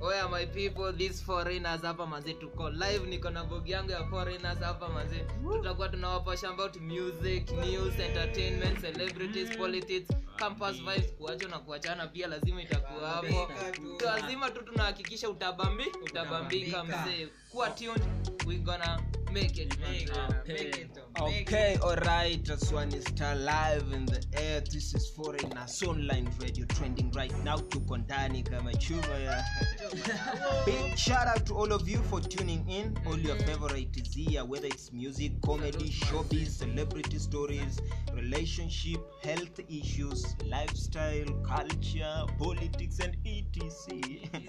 oya my people? These foreigners hapa manzi tuko live niko na bogi yangu ya foreigners hapa manzi tutakuwa tunawapasha about music news entertainment celebrities politics campus vibes. Kuacha na kuachana pia lazima itakuwa hapo. Lazima tu tunahakikisha utabambi utabambika. mzee. Kuwa tuned we gonna make it manze. Okay, alright, that's one is still live in the air. This is Foreigners Online Radio trending right now. to kondani kamachuma. Big shout out to all of you for tuning in. All your favorite is here, whether it's music, comedy, showbiz, celebrity stories, relationship, health issues, lifestyle, culture, politics, and etc.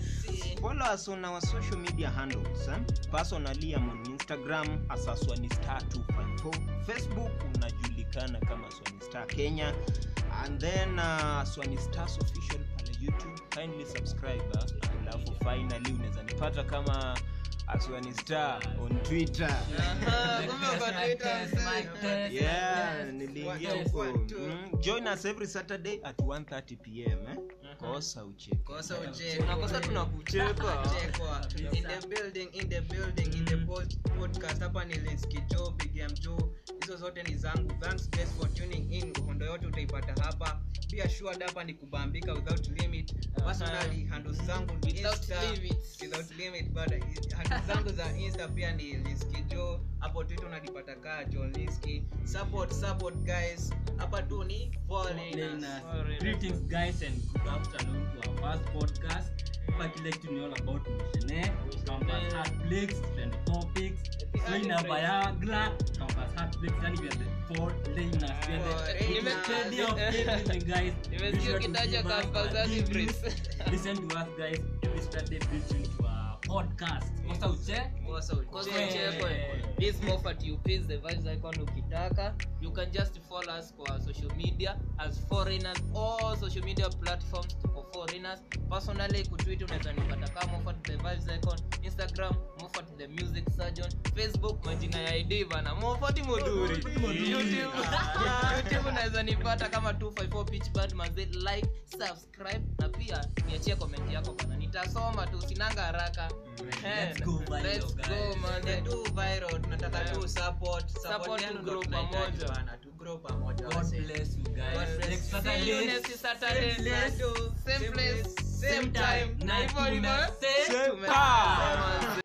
Follow us on our social media handles. Eh? Personally, I'm on Instagram hasa a Swanistar254. Facebook unajulikana kama Swanistar Kenya. And then uh, Swanistars official pale YouTube. Kindly subscribe. Uh, alafu finally unaweza nipata kama on Twitter. Aha, kumbe uko Twitter. Yeah, niliingia huko. Mm, join us every Saturday at 1:30 pm. Eh? Kosa uchekosa ucheke. tunakosa tunakucheka in the building in the building in the podcast. Hapa ni Linsky Joe Big M Joe. Hizo zote ni zangu. Thanks guys for tuning in. Uhondo yote utaipata hapa. Pia sure hapa ni kubambika without limit. Personally handles zangu ni Without Insta- without limit but handles zangu za insta pia ni Liski Joe hapo twitter unanipata kaa John Liski. Support support guys. Hapa tu ni foreigners. Greetings, guys, and good afternoon to our first podcast. But like to know all about Missionaire, campus heartbreaks, trend topics, Soina Viagra, campus heartbreaks, and we are the four laners. We are the lady of everything, guys. Us. Listen to us, guys, every Saturday preaching to our podcast. Kosa uche? Kosa Kosa ucheke. uchekwe. This Moffat UPs, the vibes icon ukitaka. You can just follow us kwa social media as foreigners all social media platforms tuko foreigners. Personally kutwit unaweza nipata kama mofat the vibes icon instagram mofat the music surgeon. Facebook majina ya id bana Moffat moduri. Youtube. Youtube unaweza nipata kama 254 pitch band manze like subscribe na pia niachie comment yako bana. Nitasoma tu sinanga haraka Let's go viral, let's guys. go, man. The two viral tunataka tu support Support support yenu grow tunahitaji bana tu grow pamoja God bless you, guys. Next you. See you Saturday, next Saturday. same place, Same place, same same time. time. Na hivyo hivyo. Same time.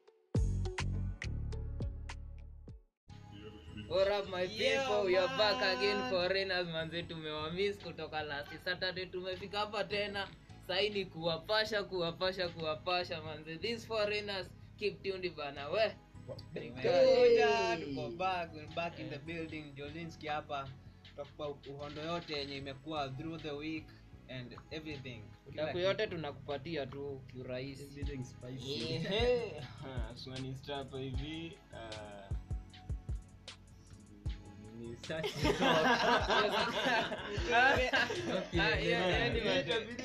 What up my people, we are back again foreigners manze tumewamiss kutoka last Saturday tumefika hapa tena sahi ni kuwapasha kuwapasha kuwapasha manze. These foreigners keep tuned bana we. Tuko back, we're back in the building. Jolinski hapa. Tutakupa uhondo yote yenye imekuwa through the week and everything. Taku yote tunakupatia tu kiurahisi. Hivi. ah,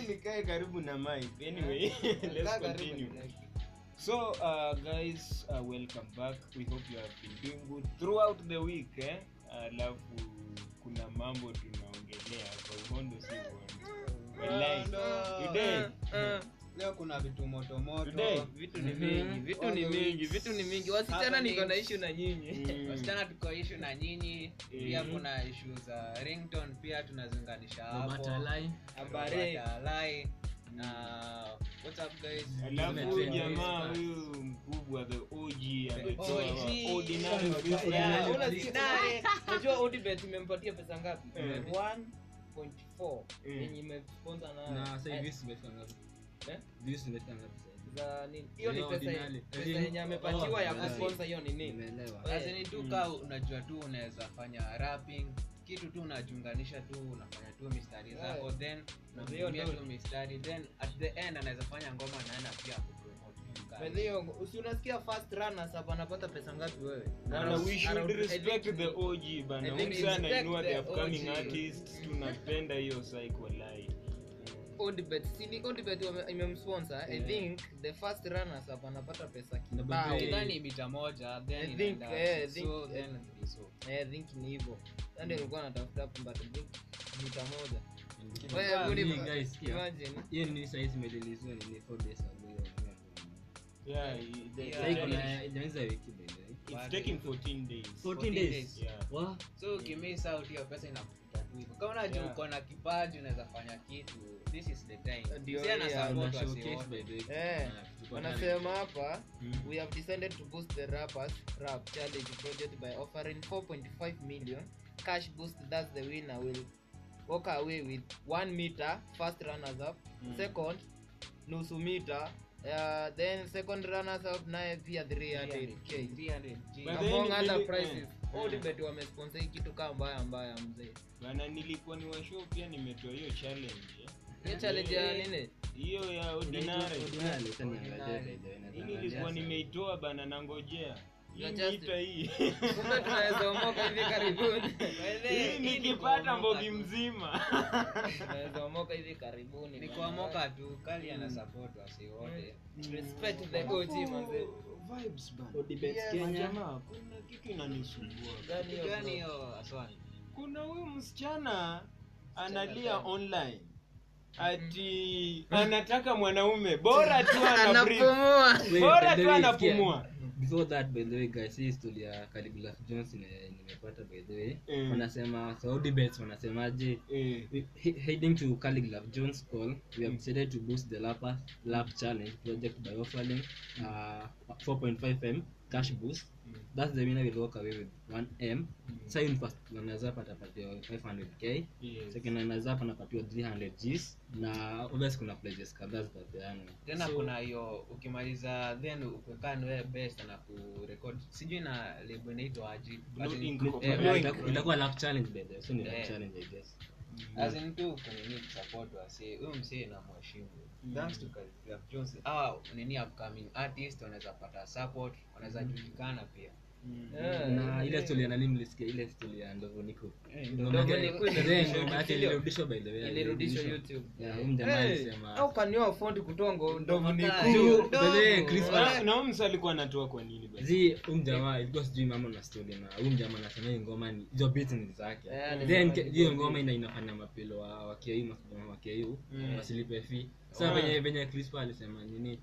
nikae karibu na mic. Anyway let's continue. so uh, guys uh, welcome back. We hope you have been doing good throughout the week eh? Alafu kuna mambo tunaongelea kwa uhondo si uhondo Wallahi. today Uh, leo kuna vitu moto moto Today. vitu ni mingi vitu ni mingi vitu ni mingi wasichana niko na ishu na nyinyi Mm. wasichana tuko ishu na nyinyi pia Mhm. kuna ishu za rington pia tunazinganisha No hapo. Habari. Na what's up guys alafu jamaa huyu mkubwa the og ametoa OG. ordinary Yeah, freestyle. unasikia- unajua Odibet imempatia pesa ngapi Eh. 1.4 Eh. yenye imesponsor na Na sasa eh, hivi ngapi? Eh? Hivi? za nini hiyo ni pesa Eh, yenye amepatiwa oh, ya yeah. hiyo nini. Eh. Tu ka unajua tu unaweza fanya rapping kitu tu unajiunganisha tu unafanya tu mistari zako Eh. then unatumia tu mistari then at the end anaweza fanya ngoma naenda pia usi unasikia first runners hapa anapata pesa ngapi wewe Bana, we should respect the OG bana. Huyu sana inua the the upcoming artists. Tunapenda hiyo cycle lai. Odibet si ni Odibet imemsponsor I think the first runners up anapata pesa kibao. Nadhani mita moja then I think, eh, I so then ni so. Eh, think ni hivyo. Ndio nilikuwa natafuta hapo but I think mita moja. Wewe, guys, imagine. Hiyo nini saizi imereleasiwa nini four days ago. Yeah, ijaanza wiki by the way. it's taking 14 days. 14 days. Yeah. Wa? so ukimiss out hiyo pesa inakuta tu hivyo. Kama unajua Yeah. uko na kipaji unaweza fanya kitu. This is the time. The way. Eh, wanasema hapa Mm. we have decided to boost the rappers rap challenge project by offering 4.5 million. Cash boost thus the winner. Will walk away with 1 meter first runners up. Mm. second nusu meter. Uh, then second runners up naye pia 300k 300 G. Among other prices eh, odibet wamesponsor hii kitu kaa mbaya mbaya mzee. Bana nilikuwa ni washow pia nimetoa hiyo challenge. Hiyo challenge ya nini? Hiyo ya ordinary. Ordinary, nilikuwa nimeitoa bana nangojea hii You're just- mita hii. kumbe tunaweza omoka hivi karibuni. Nikipata mbogi mzima. Tunaweza hivi karibuni ni kuamoka tu kali ana support wasi respect the OG manze. vibes bana. Odibet Yeah, Kenya. majamaa, kuna kitu inanisumbua. Gani gani hiyo aswani? Kuna huyu msichana analia online. Ati anataka mwanaume. Bora tu ana anapumua. Bora tu anapumua before that by the way guys hii story ya Caligula Jones nimepata by the way. Mm. wanasema Saudi bets wanasemaje? Mm. He, heading to Caligula Jones call we have decided to boost the lap lap challenge project by offering uh, 4.5m cash boost that's the winner will walk away with 1 m. Sign first atapatiwa 500k yes. second anazap anapatiwa 300 gs. Na obviously kuna pledges kadhaa zitapeana tena So- kuna hiyo ukimaliza then ukekana wewe best na kurekod sijui na lebo inaitwa aji eh, itakuwa lap challenge by the so ni lap Yeah. challenge i guess as in tu kunini support wasi huyu msee na mheshimu thanks to Khaligraph Jones ah nini upcoming artist wanaweza pata support wanaweza julikana pia na ile story ya nani mlisikia? Ile story ya ndovu niko ngoma yake ilirudishwa by the way ilirudishwa ilirudishwa. youtube. Mjamaa alisema how can you afford kutongo? Ndovu ni Makali. cool? Juu, by the way, Chris Wala- Brown- na huyu msa alikuwa anatoa kwa nini basi? zi huyu mjamaa ilikuwa sijui mama na story na huyu mjamaa anasema hiyo ngoma ni hizo beats ni zake. Then hiyo ngoma ina inafanya mapelo wa wa KU majamaa wa KU Mm. wasilipe fee sasa venye venye alisema nini?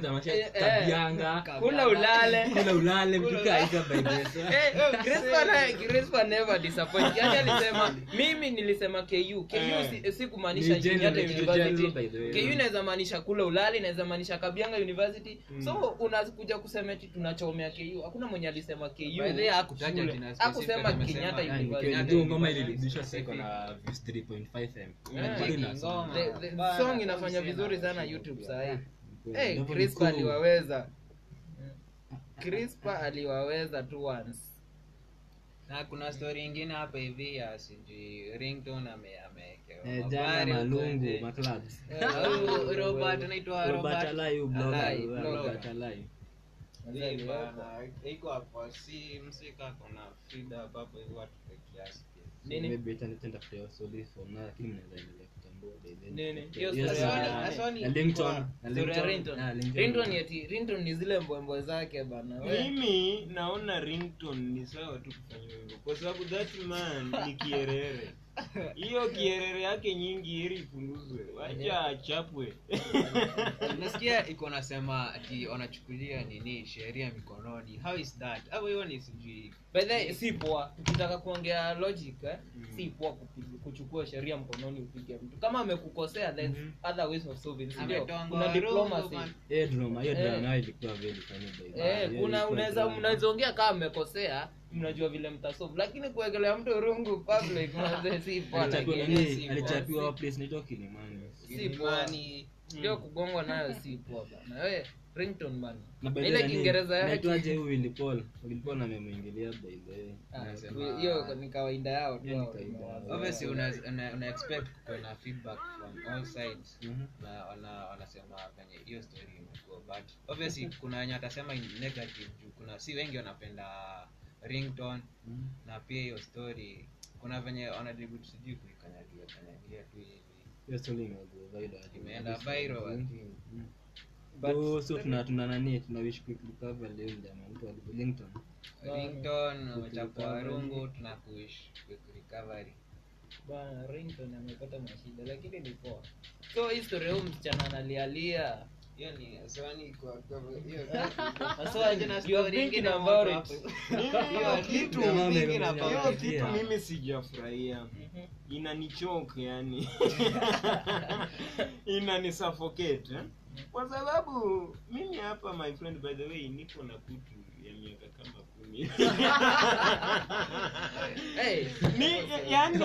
Tamasha Eh, eh. kula ulale. Kula ulale mtu kaisa by the way. So- Eh, Crispa na- Crispa never disappoint. Yaani alisema mimi nilisema KU KU si, si kumaanisha Kenyatta University. general by the way. KU inaweza maanisha kula ulale inaweza maanisha Kabianga University. Mm. so unakuja kusema eti tunachomea KU hakuna mwenye alisema KU By the way, hakutaja jina Hakusema Kenyatta University. ngoma ilirudishwa sasa na 3.5 m. Yeah. Bado Checking inasoma. ngoma. The- the Bana, song inafanya vizuri na sana YouTube sahii hey, Crispa aliwaweza Crispa aliwaweza tu once na kuna story ingine hapa hivi ya sijui ringtone ame amewekewa Eh, jana huko malungu nje. maclubs Na huyu robert anaitwa Robert robert Alai, Alai, blogger. Robert Alai. Bana, iko hapa si msika kona frida hapo hivi watu kwa kiasi pia. Nini? Maybe ita- nitafuta hiyo story for now, lakini mnaweza endelea Ringtone. ni zile mbwembwe zake bana mimi naona ringtone ni sawa tu kufanya hivyo. Kwa sababu that man ni kierere hiyo kierere yake nyingi ili ipunguzwe wacha achapwe nasikia iko nasema ati wanachukulia nini sheria mikononi how is that hapo hiyo ni sijui By si poa ukitaka kuongea logic eh? Mm. si poa kuchukua sheria mkononi upige mtu kama amekukosea there's Mhm. other ways of solving ndio? Kuna diplomacy eh drama- hiyo Eh. drama ilikuwa very funny by the way. Eh, kuna unaweza drama. ongea kama mmekosea mnajua vile mtasolve lakini kuwekelea mtu rungu public manze si poa Alichapiwa lakini nini? si poa. alichapiwa place inaitwa Kilimani. si ndio kugongwa nayo si poa bana we bana Na ile kiingereza huyu? Amemwingilia. Ah, hiyo ni kawaida yao tu Hiyo ni hao. kawaida. obviously una, una, una expect kuwe na feedback from all sides Mhm. na wana, wanasema venye hiyo story imekuwa but obviously kuna wenye watasema negative juu kuna si wengi wanapenda ringtone mm. na pia hiyo story kuna venye wanajaribu sijui kuikanyagia kanyagia tu hivi Hiyo story imekuwa viral. imeenda viral lakini But- So- so tuna tuna nani tuna wish quick recovery leo jamaa mtu wa Wellington. umechapwa recovery. rungu tunakuish quick recovery bana ringtone amepata mashida lakini ni poa so hii story huyu msichana analialia hiyo kitu mimi sijafurahia. inanichoke yani. Inanisuffocate eh? kwa sababu mimi hapa my friend by the way niko na kutu ya miaka kama kumi Hey, ni yani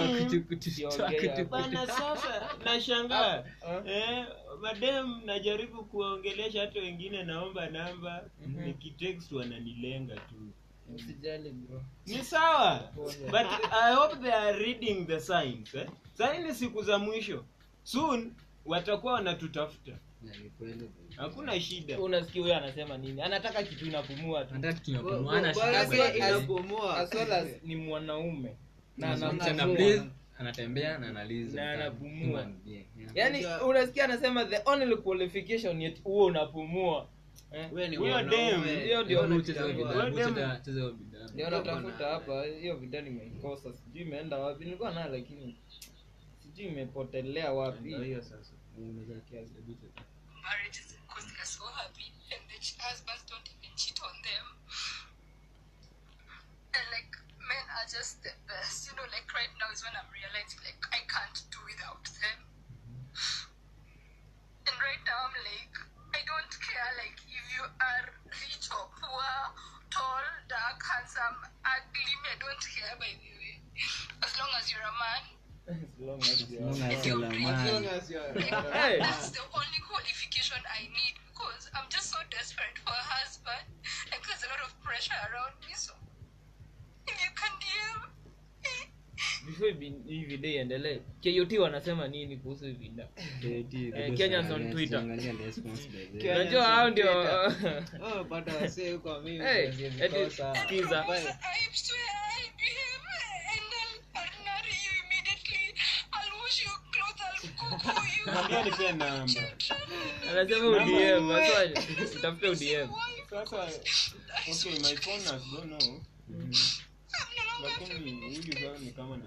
siongea. bana sasa nashangaa. Ah. eh, madem najaribu kuwaongelesha hata wengine naomba namba. Mhm. nikitext wananilenga tu. Ni sawa but i hope they are reading the signs eh? saini siku za mwisho. Soon watakuwa wanatutafuta hakuna shida. Unasikia huyo anasema nini? Anataka kitu inapumua tu. Inapumua. As well as ni mwanaume. Na anatembea na analiza. Na anapumua. Yaani Unajua- unasikia anasema the only qualification yet huo unapumua. Eh, Ndio natafuta hapa hiyo vida nimeikosa. Sijui imeenda wapi. Nilikuwa nayo lakini sijui imepotelea wapi. Hiyo sasa. Because they're so happy and the husbands don't even cheat on them. And like men are just the best, you know. Like right now is when I'm realizing like I can't do without them. And right now I'm like I don't care like if you are rich or poor, tall, dark, handsome, ugly. I don't care by the way, as long as you're a man. As long as you Long as you're As man. long as you're- Hey. That's the only qualification I need because I'm just so desperate for a husband. Like there's a lot of pressure around me. So if you can DM, before ibi- hii video iendelee KOT wanasema nini kuhusu video Eh, Kenyans on Twitter. Unajua hao ndio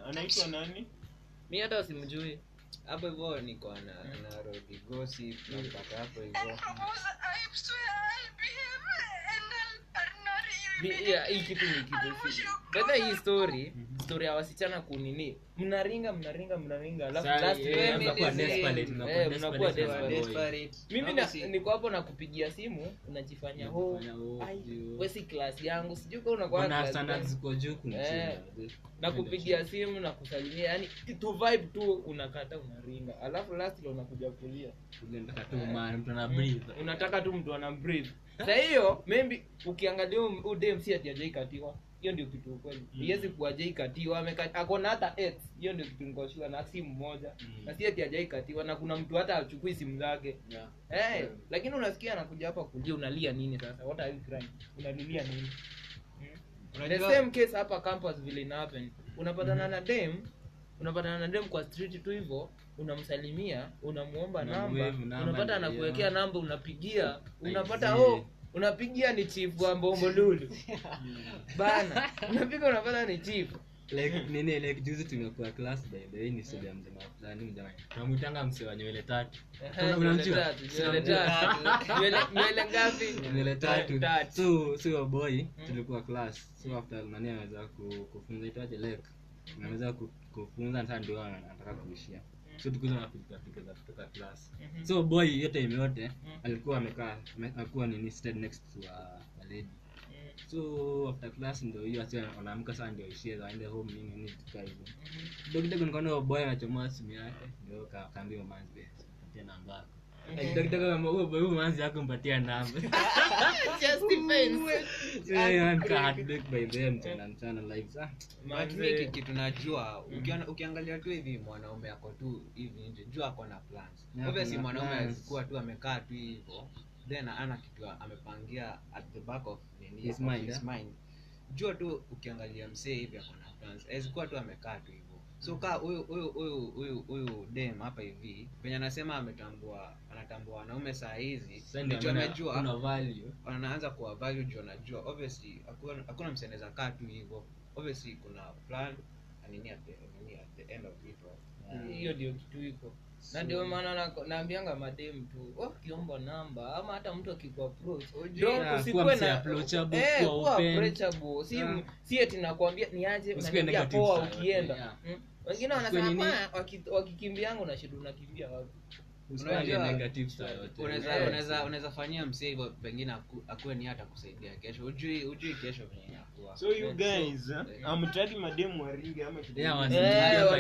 anasema mi hata simjui hapo hivyo niko na na Rodi hapo hivyo hii ni kitu bedha hii story story ya wasichana kunini mnaringa mnaringa mnaringa. Alafu Sasa, last eh, eh, niko hapo na kupigia simu unajifanya ho wesi class yangu sijui unakuwa juu. Eh. na kupigia simu na kusalimia yani to vibe tu unakata unaringa. Alafu last lo unakuja kulia. Tu mtu ana breathe. unataka tu mtu ana breathe. Sa hiyo maybe ukiangalia udem si ati ajaikatiwa hiyo ndio kitu ukweli. Mm. iwezi kuwa ajaikatiwa akona hata hiyo ndio kitu nikoshua na simu moja Mm. na si ati ajaikatiwa na kuna mtu hata achukui simu zake. Yeah. hey, Yeah. lakini unasikia anakuja hapa kulia unalia nini sasa? What are you crying? Unalilia nini? Hmm? the same case hapa campus vile ina happen. Unapatana na dem unapatana na dem kwa street tu hivyo unamsalimia unamuomba namba unapata anakuwekea namba unapigia unapata oh unapigia ni chief wa mbombolulu bana unapiga unapata ni chief. Like nini like juzi tumekuwa class by the way ni studio ya fulani mjamaa tunamwitanga msee wa nywele tatu. Ehe, Una- nywele unamjua? nywele tatu. Nywele- nywele ngapi? Nywele tatu. Tatu. so so boy tulikuwa class. So after nani ameweza kufunza itwaje lek ameweza kufunza sasa ndio anataka kuishia so tukuza na pilika pilika kutoka class Mhm. so boy hiyo time yote alikuwa amekaa alikuwa nini seated next to a, a lady. So after class ndio hiyo asi wanaamka saa ndio ishie waende home nini nini tuka hivyo kidogo kidogo nikaona boy anachomoa simu yake ndio kaambia manzi tena mpatie Eh, manzi yako mpatia namba. Mchana mchana like ah, kitu najua. Ukiangalia tu hivi mwanaume ako tu hivi nje jua ako na plans. Obviously mwanaume alikuwa tu amekaa tu hivo then ana kitu amepangia at the back of nini, His mind, eh? mind. jua tu ukiangalia msee hivi ako na plans. Awezikuwa tu amekaa tu hivyo so ka huyu huyu huyu huyu huyu dem hapa hivi penye anasema ametambua anatambua wanaume saa hizi ndicho amejua kuna kuwa value juu anajua obviously hakuna hakuna msee kaa tu hivyo. Obviously kuna plan nini at the, nini at the end of it right? Hiyo ndio kitu iko. Na ndio maana na- naambianga madem tu oh, kiomba namba. Ama hata mtu akikuapproach Ujui- don't Yeah, usikuwe kuwa na- mse approachable, eh, eti nakwambia niaje unaniambia poa ukienda. Mm. wengine wanasema nini? "Hapana, waki- wakikimbianga unashinda unakimbia wapi Unaweza Eh. unaweza unaweza fanyia msee hivyo pengine aku- akuwe ni hata kusaidia kesho. Ujui ujui kesho so you guys amtaki mademu Eh,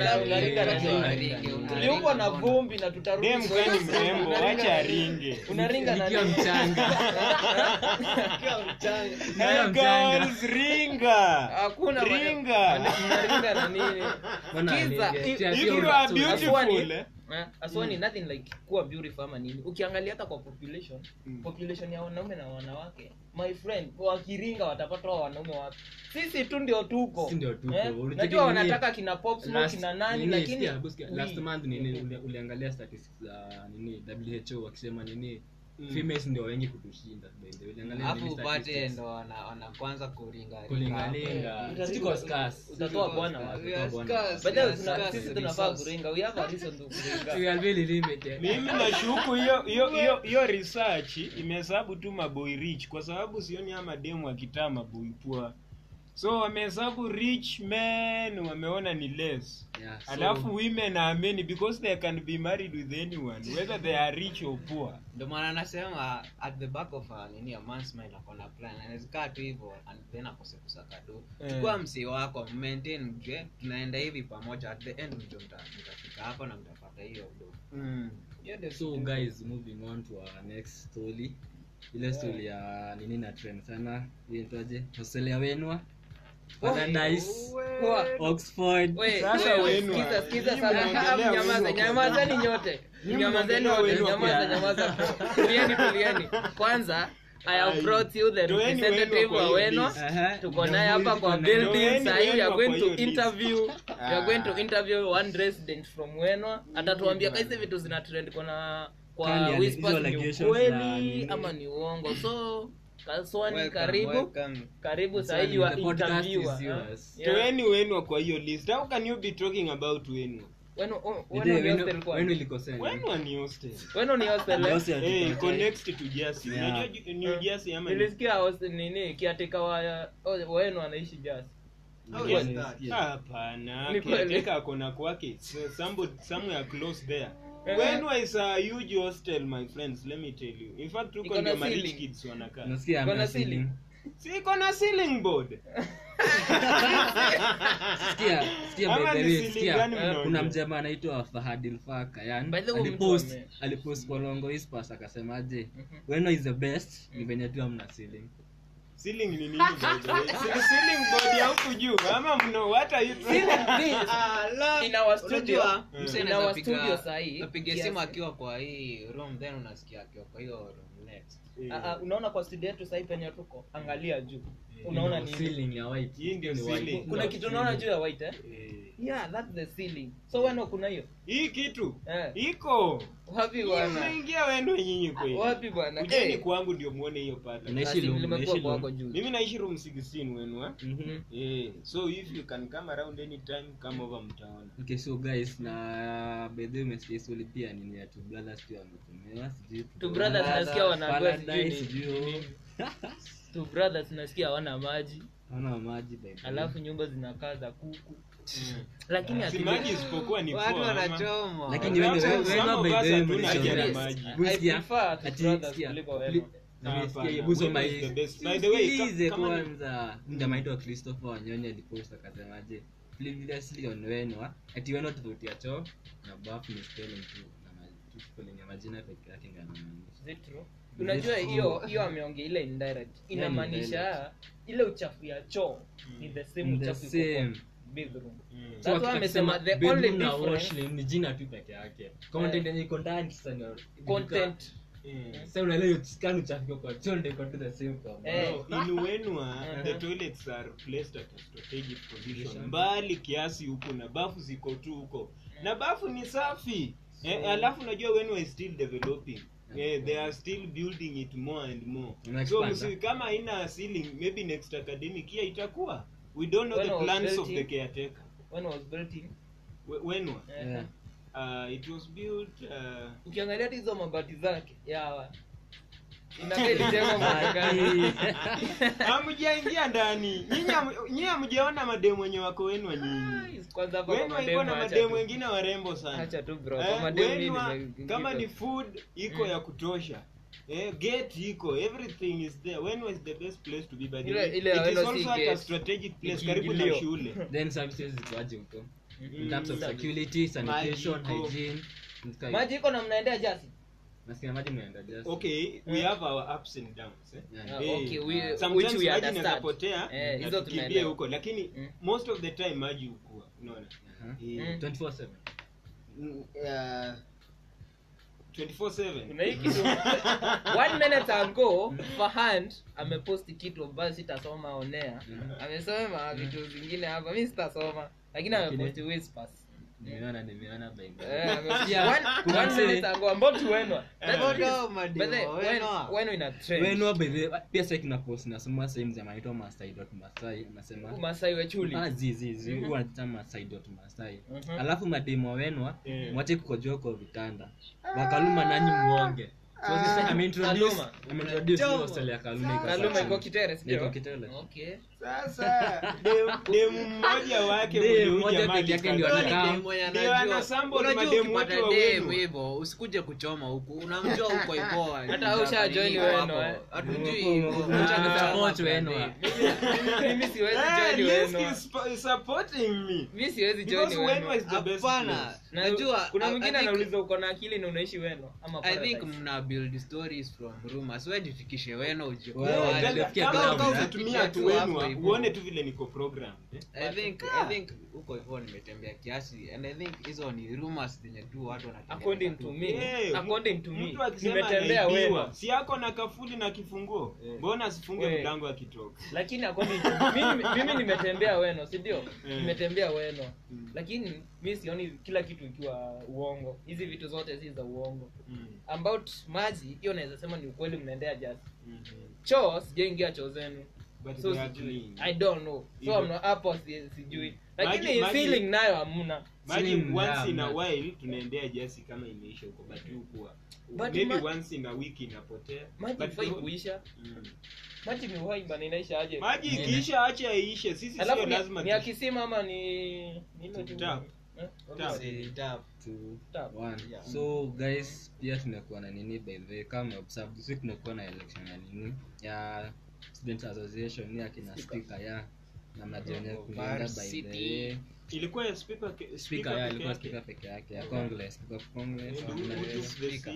unaringa na vumbi na tutarudi dem kwetu. kwani mrembo? Wacha aringe. Unaringa na mchanga. Ringa. Hakuna Ringa. na nini Are so- eh? Eh, nothing like kuwa beautiful ama nini ukiangalia hata kwa population Mm. population ya wanaume na wanawake my friend wakiringa watapata wa wanaume wapi sisi tu ndio tuko. Eh, najua wanataka kina pop smoke Last- kina nani nini, lakini sikia, last month nini uli- uliangalia statistics za nini who wakisema nini Mm. females ndio wengi kutushinda alafu upate ndo wana- wanakuanza kuringa kulingalinga Utatoa- Tuko scarce. utatoa bwana wapi? We are Bwana. scarce, By the way, we are tuna- scarce. sisi tunafaa kuringa we have a reason to kuringa We are very limited. mimi nashuku hiyo hiyo hiyo hiyo research imehesabu tu maboy rich. Kwa sababu sioni ama demu akitaa maboy poa so wamehesabu rich men wameona ni less. Yeah, so- alafu women are because they can be married with anyone whether they are rich or poor. Ndio maana anasema at the back of a, nini a man's mind akona plan. Anawezekaa tu hivyo and then akose kusaka do Eh. chukua msee wako maintain mjue tunaenda hivi pamoja at the end mjo mtafika hapa na mtapata hiyo do mm. Hiyo so guys moving on to our next story. Ile story ya nini na trend sana iitwaje australia wenwa nyamazeni nyote. Nyamazeni wote nyamaza nyamaza. Tulieni tulieni. Kwanza i have brought you the representative wa weno tuko naye hapa kwa building Toeni sahii. Are going to interview. We are going to Ah. interview one resident from weno atatuambia kaise vitu zina trend kuna kwa whispers ni nini? ama ni uongo? So kaswani Welcome, karibu. welcome. karibu sahii wa the podcast interviewer is huh? yours. Yeah. toeni kwa hiyo list. How can you be talking about wenwa oh, eh? Nilisikia nini? Oh, anaishi jasi hapana. Kiateka akona kwake. Somewhere close there Eh. was a huge hostel my friends? Let me tell you. In fact tuko ndio ma rich kids wanakaa. Nasikia Iko ceiling. ceiling. si iko na ceiling board. Sikia, sikia by the way, sikia, kuna mjamaa anaitwa Fahadil Faka yani By the way, mtu alipost alipost kwa Longo Ispas akasemaje? Weno is the best? Ni venye tu amna ceiling ceiling ni nini by the way? Ceiling board ya huku juu ama mno what are you in our studio. In our studio sahi napiga simu akiwa kwa hii room then unasikia akiwa kwa hiyo room next. Ah, ah, unaona kwa studio yetu sahii penye tuko? Angalia juu unaona Ndio, nini? ceiling ya white. Hii ndio ceiling. kuna kitu unaona juu ya white eh? Eh, yeah that's the ceiling. So weno kuna hiyo? Hii kitu? Yeah. iko. Wapi bwana? Mnaingia wenu nyinyi kweli. Wapi bwana? Kujeni ni kwangu ndio muone hiyo pata naishi room nimekuwa kwako juu. Mimi naishi room 16 wenu eh? Mhm. Eh, so if you can come around anytime come over mtaona. Okay so guys na by the way message swali pia nini ya two brothers pia wametumiwa sijui Two brothers nasikia wanaambia sijui Two brothers nasikia hawana maji. Hawana maji alafu nyumba zinakaa za kuku. Lakini ati- maji isipokuwa ni watu wanachoma. Lakini wewe- kwanza. Mjamaitwa christopher wanyonyi alipost akasemaje previously on wenwa ati weno tofauti ya choo. Na bafu ni spelling tu na tu majina peke yake ndio anamaanisha. Is it true? Unajua hiyo hiyo ameongea ile indirect. Inamaanisha ile uchafu ya choo ni the same The uchafu same. bathroom Mm. That's why amesema the only difference- ni jina tu peke yake. Content yenye iko ndani sasa ni content. Sasa unaelewa scan uchafu kwa choo ndio iko the same kwa Eh. In wenwa the toilets are placed at a strategic position. Position. mbali kiasi huko na bafu ziko tu huko. Na bafu ni safi. Eh, alafu unajua is still developing Eh, they are still building it more and more. So msi, kama haina ceiling maybe next academic year itakuwa. We don't know When the plans of the caretaker. When was built in? When eh, Yeah. uh, it was built uh, ukiangalia hizo mabati zake yawa gani hamjaingia ndani. Nyinyi amjaona hamjaona mademu wenye wako wenwa nyinyi. Kwanza hapa kwa wenu iko na mademu wengine warembo sana. Tu bro, Eh, kama ni food iko Mm. ya kutosha. Eh, gate iko. Everything is there. When was the best place to be by the Ile- way. ile it is also like a strategic place karibu na shule. Then services zikoaje huko. In Mm. terms of security sanitation hygiene maji iko na mnaendea jasi nasikia maji mnaenda okay we have our ups and downs eh? Yeah. Okay, we- sometimes which we maji understand. Eh, na tukimbie huko lakini Mm. most of the time maji hukua unaona Uh-huh. Eh, Mm. 24/7 mm, uh, 24/7 kuna hii kitu one minute ago fahand ameposti kitu ambayo sitasoma onea Mhm. amesoma vitu vingine hapa mi sitasoma lakini ameposti whispers nimeona wenwa. pia kuna post nasoma sehemu za maitwa masai wechuli Ah, alafu mademo wenwa Eh. mwache kukojoa kwa vitanda wakaluma nanyi muonge ameintroduce ameintroduce hostel ya kaluma iko iko okay sasa. Dem- demu mmoja wake ndio wote hivyo usikuje kuchoma huku. Unamjua huko Hata wenu, hatujui. Mimi siwezi join wenu. supporting me. Siwezi join wenu. Hapana. Najua, kuna mwingine anauliza uko na akili na unaishi wenu ama i think mna build stories from rumors. Wewe jifikishe kama- tumia tu hivyo. Uone tu vile niko program I think I think huko hivyo nimetembea kiasi and I think hizo ni rumors zenye tu watu wanatembea according to me. Eh, according to me. nimetembea anaibiwa, si yako na kafuli na kifunguo? Mbona asifunge mlango akitoka lakini according to mimi, mimi nimetembea weno si ndio? Mm. nimetembea weno Mm. lakini mi sioni kila kitu ikiwa uongo. Hizi vitu zote si za uongo. Mm. about maji hiyo naweza sema ni ukweli mnaendea jasi. Mhm. choo sijaingia choo zenu so sijui i don't know so I'm not- hapo si- sijui lakini Maji- maji- feeling nayo hamna Imagine Slim once in a while tunaendea jasi kama imeisha huko but hukuwa But maybe ma- once in a week inapotea maji But ifai the- kuisha Mm. maji ni uhai bana inaisha aje maji Nene. ikiisha acha iishe sisi alafu sio ni, lazima ni ya tush- ama ni ni tu- Tap. Eh? Tap. Two, Tap. one. Yeah. so guys pia tunakuwa na nini by the way kama observe this tunakuwa na election ya nini ya student association ya akina speaker. ya na mnajione kuenda by the ilikuwa ya speaker ke- speaker ya ilikuwa speaker peke yake ya congress. Speaker of congress na speaker.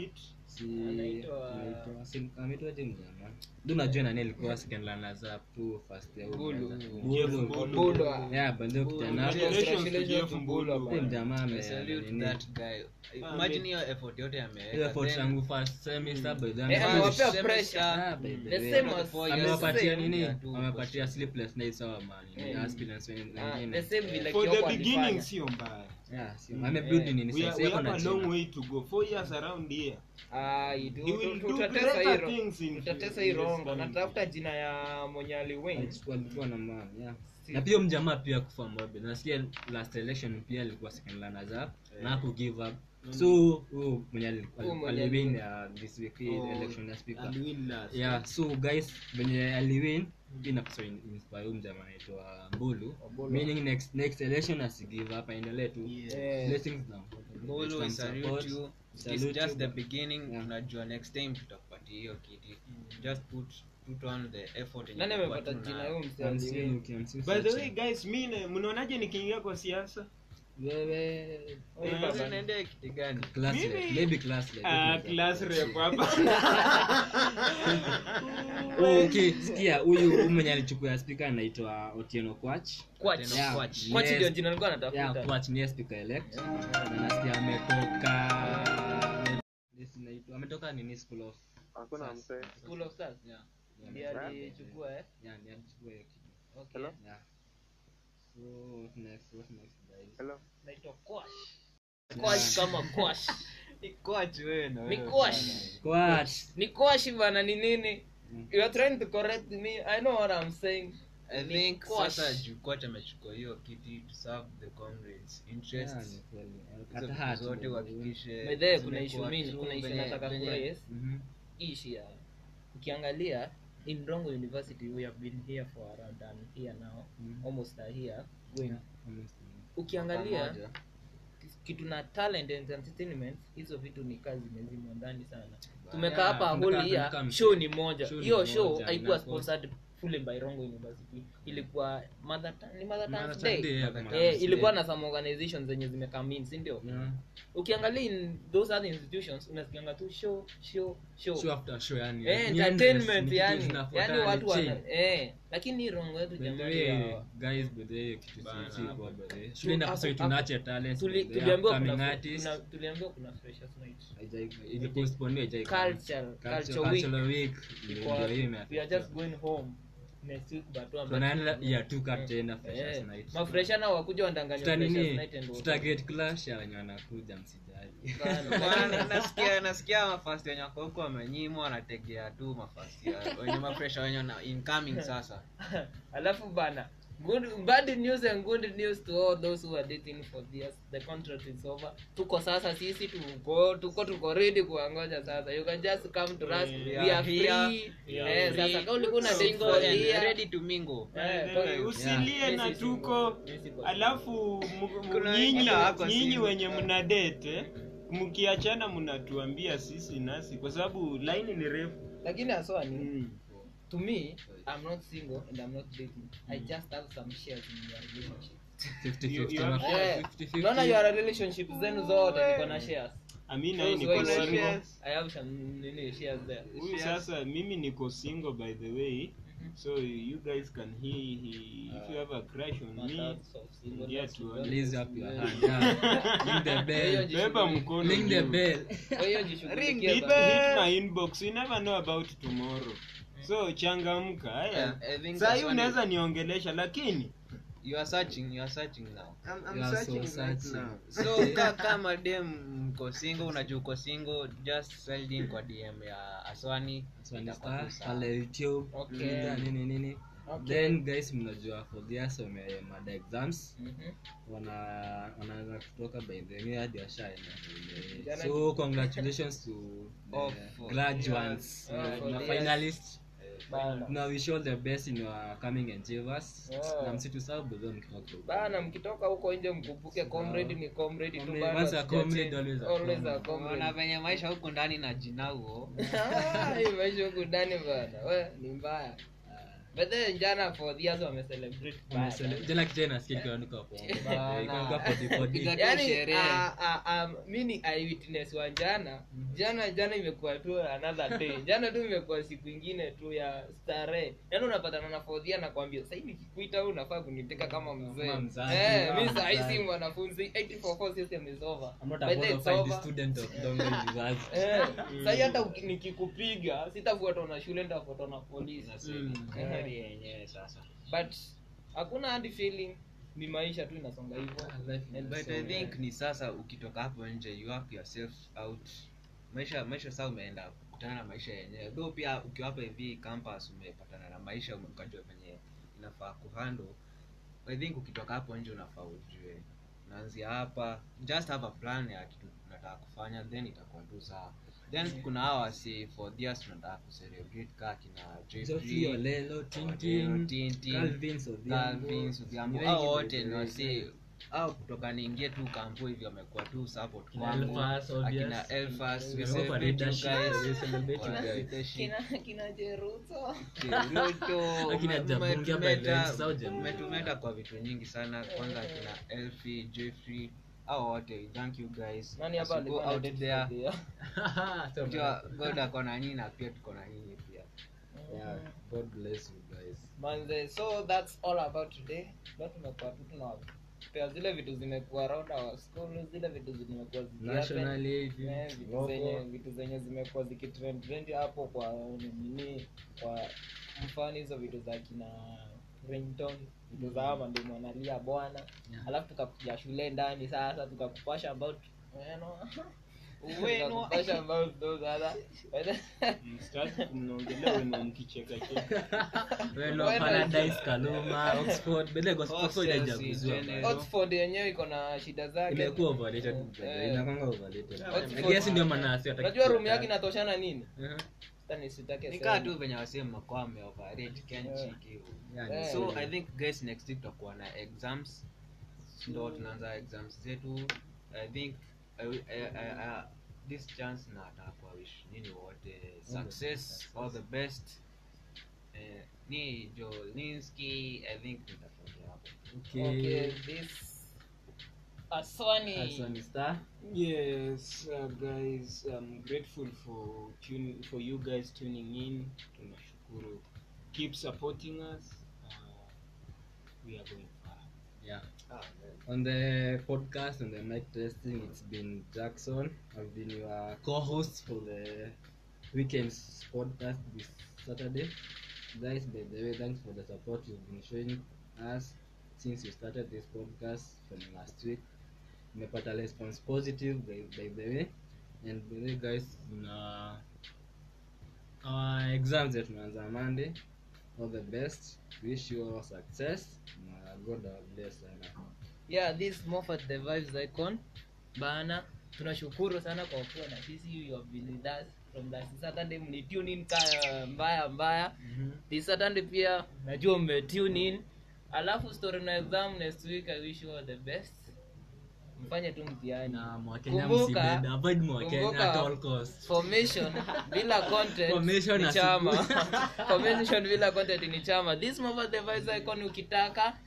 Seat? si Anaitwa- anaitwa- si- anaitwaje mjamaa ndio najua nani alikuwa second runners up tu first year Bulu. Jeff Bulu. Bulu. Bulu. yeah but kijana Congratulations to Congratulations Jeff to Bulu. Bulu. Huyu jamaa I ame salute nini? that guy. Imagine hiyo effort yote ameweka. Effort yangu first semester by the way, ame- amewapea Semester- pressure. By the The way. same as- Four years. amewapatia nini amewapatia sleepless nights sawa man ni aspirants wen- wengine the same vile for the beginning sio mbaya yeah sio amebuild Eh, nini? we are, we have a long way to go. Four years around here. Ah, itu- He will do greater things in- tutatesa hii rongo natafuta jina ya mwenye aliwin na man yeah. Na pia mjamaa pia kufa mobe nasikia last election pia alikuwa second up na haku give up. So huyu mwenye aliwin aliwin. uh, this week Oh, election ya speaker. yeah so guys venye aliwin inapaswa inspire huyu mjamaa anaitwa mbulu Mbulu. meaning next next election asigive up aendelee tu Yeah. Blessings na Bulu, we salute you. It's just the beginning. Yeah. Unajua next time tutakupatia hiyo kiti. Just put put on the effort yenye nani amepata jina huyu msee I'm seeing aliwin? you can see by the way guys mi mnaonaje nikiingia kwa siasa wewe. Kiti gani? maybe class rep. Ah, class rep hapa. Okay sikia huyu mwenye alichukua speaker anaitwa Otieno Kwach. Kwach. Yeah. Kwach. Kwach. Ndio jina nilikuwa yeah Kwach ni speaker elect. Na nasikia ametoka This inaitwa ametoka nini? School of hakuna Science. School of Stars. yeah. Ndiye alichukua eh? Yeah ni alichukua hiyo kitu. Okay yeah what next what next guys hello. Naitwa Kwash Quash kama Kwash Ni Quash wewe na ni. Kwash ni Kwash bana ni nini? Mm. you are trying to correct me. I know what i'm saying. I Ni think quash. sasa jukwat amechukua hiyo kiti to serve the comrades interests hati zote uhakikishe By the way, kuna issue mimi kuna issue nataka Mhm. ishi ya ukiangalia in Rongo University we have been here for around an year now. Mm. almost a year. Going. Yeah, almost. ukiangalia kitu na talent and entertainment hizo vitu ni kazi zimezimwa ndani sana. Tumekaa hapa tunataka whole year show ni moja. Hiyo show haikuwa sponsored fully by Rongo University. Ilikuwa mother ni mother Tongue Day. Yeah, eh, ilikuwa na some organizations zenye zimekam in si ndio? Yeah. ukiangalia in those other institutions unasikianga tu show show show Show after show, yani. eh, Ni entertainment yani yani watu wana eh lakini Rongo yetu jamani guys, by the way, kitu Bana, si- si hapo- kwa by the way. Shule ina hapo- tunache talent, tuliambiwa kuna tuliambiwa kuna freshers night Haijai- ilipostponiwa, haijai- culture Culture- culture week. cultural week, hiyo we are just going home year two cut Eh, wakuja wandanganya Tuta freshers nini? night and Tuta get clash ya wenye wanakuja mafasti wenye wako huko wamenyimwa wanategea tu mafasti wenye mafresha wenye incoming sasa. Alafu bana good bad news and good news to all those who are dating for this. The contract is over. Tuko sasa sisi tuko tuko tuko ready kuangoja sasa. You can just come to us. We are free. Eh sasa kama ulikuwa na Single and year ready to mingle. Eh, Eh, kwa- usilie Yeah. na tuko. alafu nyinyi nyinyi wenye mna date mkiachana mnatuambia sisi nasi kwa sababu laini ni refu. Lakini aswa ni mm. To me i'm not single and i'm not dating. I just have some shares in your relationship. 50-50 You- you ama have- Eh, 50-50. naona your relationship zenu zote niko na shares. Huyu sasa? Mimi niko single by the way. So you guys can hear he, if you have a crush on me Methods of singleness Yeah, to to- Raise up your hand. yeah. Ring the bell. beba mkono Ring the bell. Kwa hiyo jishughulikie hit my inbox. You never know about tomorrow so changamka saa hii unaweza niongelesha lakini you are searching you are searching now I'm, I'm You are so right searching. now. so ka, kama dem mko single unajua uko single just in kwa dm ya aswani Swani Star, pale YouTube, Okay. Insta, nini nini Okay. then guys mnajua for exams Mhm. wana wanaanza kutoka by the way hadi washaenda so congratulations to the graduates Yeah, na finalists. Na wish all the best in your coming endeavors Yeah. na msitusahau bado mkitoka. Bana mkitoka huko nje mkumbuke comrade ni comrade tu bana, once a comrade, always a always a comrade. na venye maisha huku ndani na jina huo Ah, hii maisha huko ndani bana. We ni mbaya but then jana for the years wame celebrate jana kijana wa jana. Jana jana imekuwa tu another day. Jana tu imekuwa siku ingine tu ya starehe. Yaani unapatana na fodhia nakwambia sahii nikikuita wewe unafaa kuniteka kama mzee. eh, kama mi sahii si mwanafunzi. 844 system is over. I'm not a the way, bona it's fide over. student of Dongo University. Eh, sahii hata nikikupiga sitafuatwa na shule nitafuatwa na polisi Eh, yenyewe sasa. But hakuna hadi feeling. Ni maisha tu inasonga hivyo. But so, i think ni sasa ukitoka hapo nje you work yourself out. Maisha maisha saa umeenda kukutana na maisha yenyewe. Do pia ukiwa hapa hivi campus umepatana na maisha ukajua venye inafaa kuhandle. I think ukitoka hapo nje unafaa ujue. Naanzia hapa just have a plan ya kitu nataka kufanya then itakuwa tu sawa then kuna hawa wasi for theirs tunataka kucelebrate kaa kina hao wote ni wasi au kutoka niingie tu kampu hivyo wamekuwa tu support kwangu. Akina Elfas, we We celebrate you guys. we celebrate you guys. kina kina jeruto. Kiruto, Akina ume- by umetumeta- kwa vitu nyingi sana. Kwanza akina elfi Jeffrey au wote thank you guys. Nani hapa go out there. date for So Unajua, god ako na nyinyi na pia tuko na nyinyi pia? Yeah, God bless you guys. manze so that's all about today. Leo tumekuwa tu tunawapea zile vitu zimekuwa around our school zile vitu zimekuwa. Nationally, Eh, vitu zenye vitu zenye zimekuwa zikitrend trend hapo kwa nini kwa mfano hizo vitu za kina ringtone vitu za ama ndio mwanalia bwana. Yeah. alafu tukakuja shule ndani sasa tukakupasha about yenyewe iko na shida zake. Imekuwa overrated, Eh. kuwa yake inatoshana nini? Nisitake nikaa sema. tu venye wasema kwa wameoverrate kenchiki hivo so i think guys next week tutakuwa na exams. Ndo tunaanza exams zetu. I think I, I, I, I, this chance na atakuwa wish nini wote. Success all the best. Uh, ni jolinski i think nitafungia hapo. Okay. Okay, this Aswani. Aswani Star. Yes, uh, guys, I'm grateful for tuning for you guys tuning in. Tunashukuru. Keep supporting us. Uh, we are going far. Yeah. On the podcast and the mic testing, it's been Jackson. I've been your co-host for the weekend's podcast this Saturday. Guys, by the way, thanks for the support you've been showing us since you started this podcast from last week. Nimepata response positive by, by the way. And by the way, guys, na our exams yetu tunaanza Monday. All the best. Wish you all success. Na God bless sana. yeah this Moffat the vibes icon bana tunashukuru sana kwa kuwa na sisi you have been with us from last saturday mlitune in ka mbaya mbaya this saturday pia najua mmetune in alafu story na exam next week i wish you all the best mfanye tu mtihani. Na mwakenya Kumbuka- msibebe avoid mwakenya kumbuka- at all costs. formation bila ni chama. bila ni chama. This mobile device icon ukitaka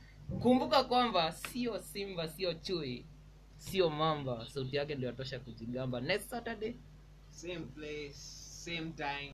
kumbuka kwamba sio simba sio chui sio mamba. Sauti yake ndio atosha kujigamba. Next saturday? Same place same time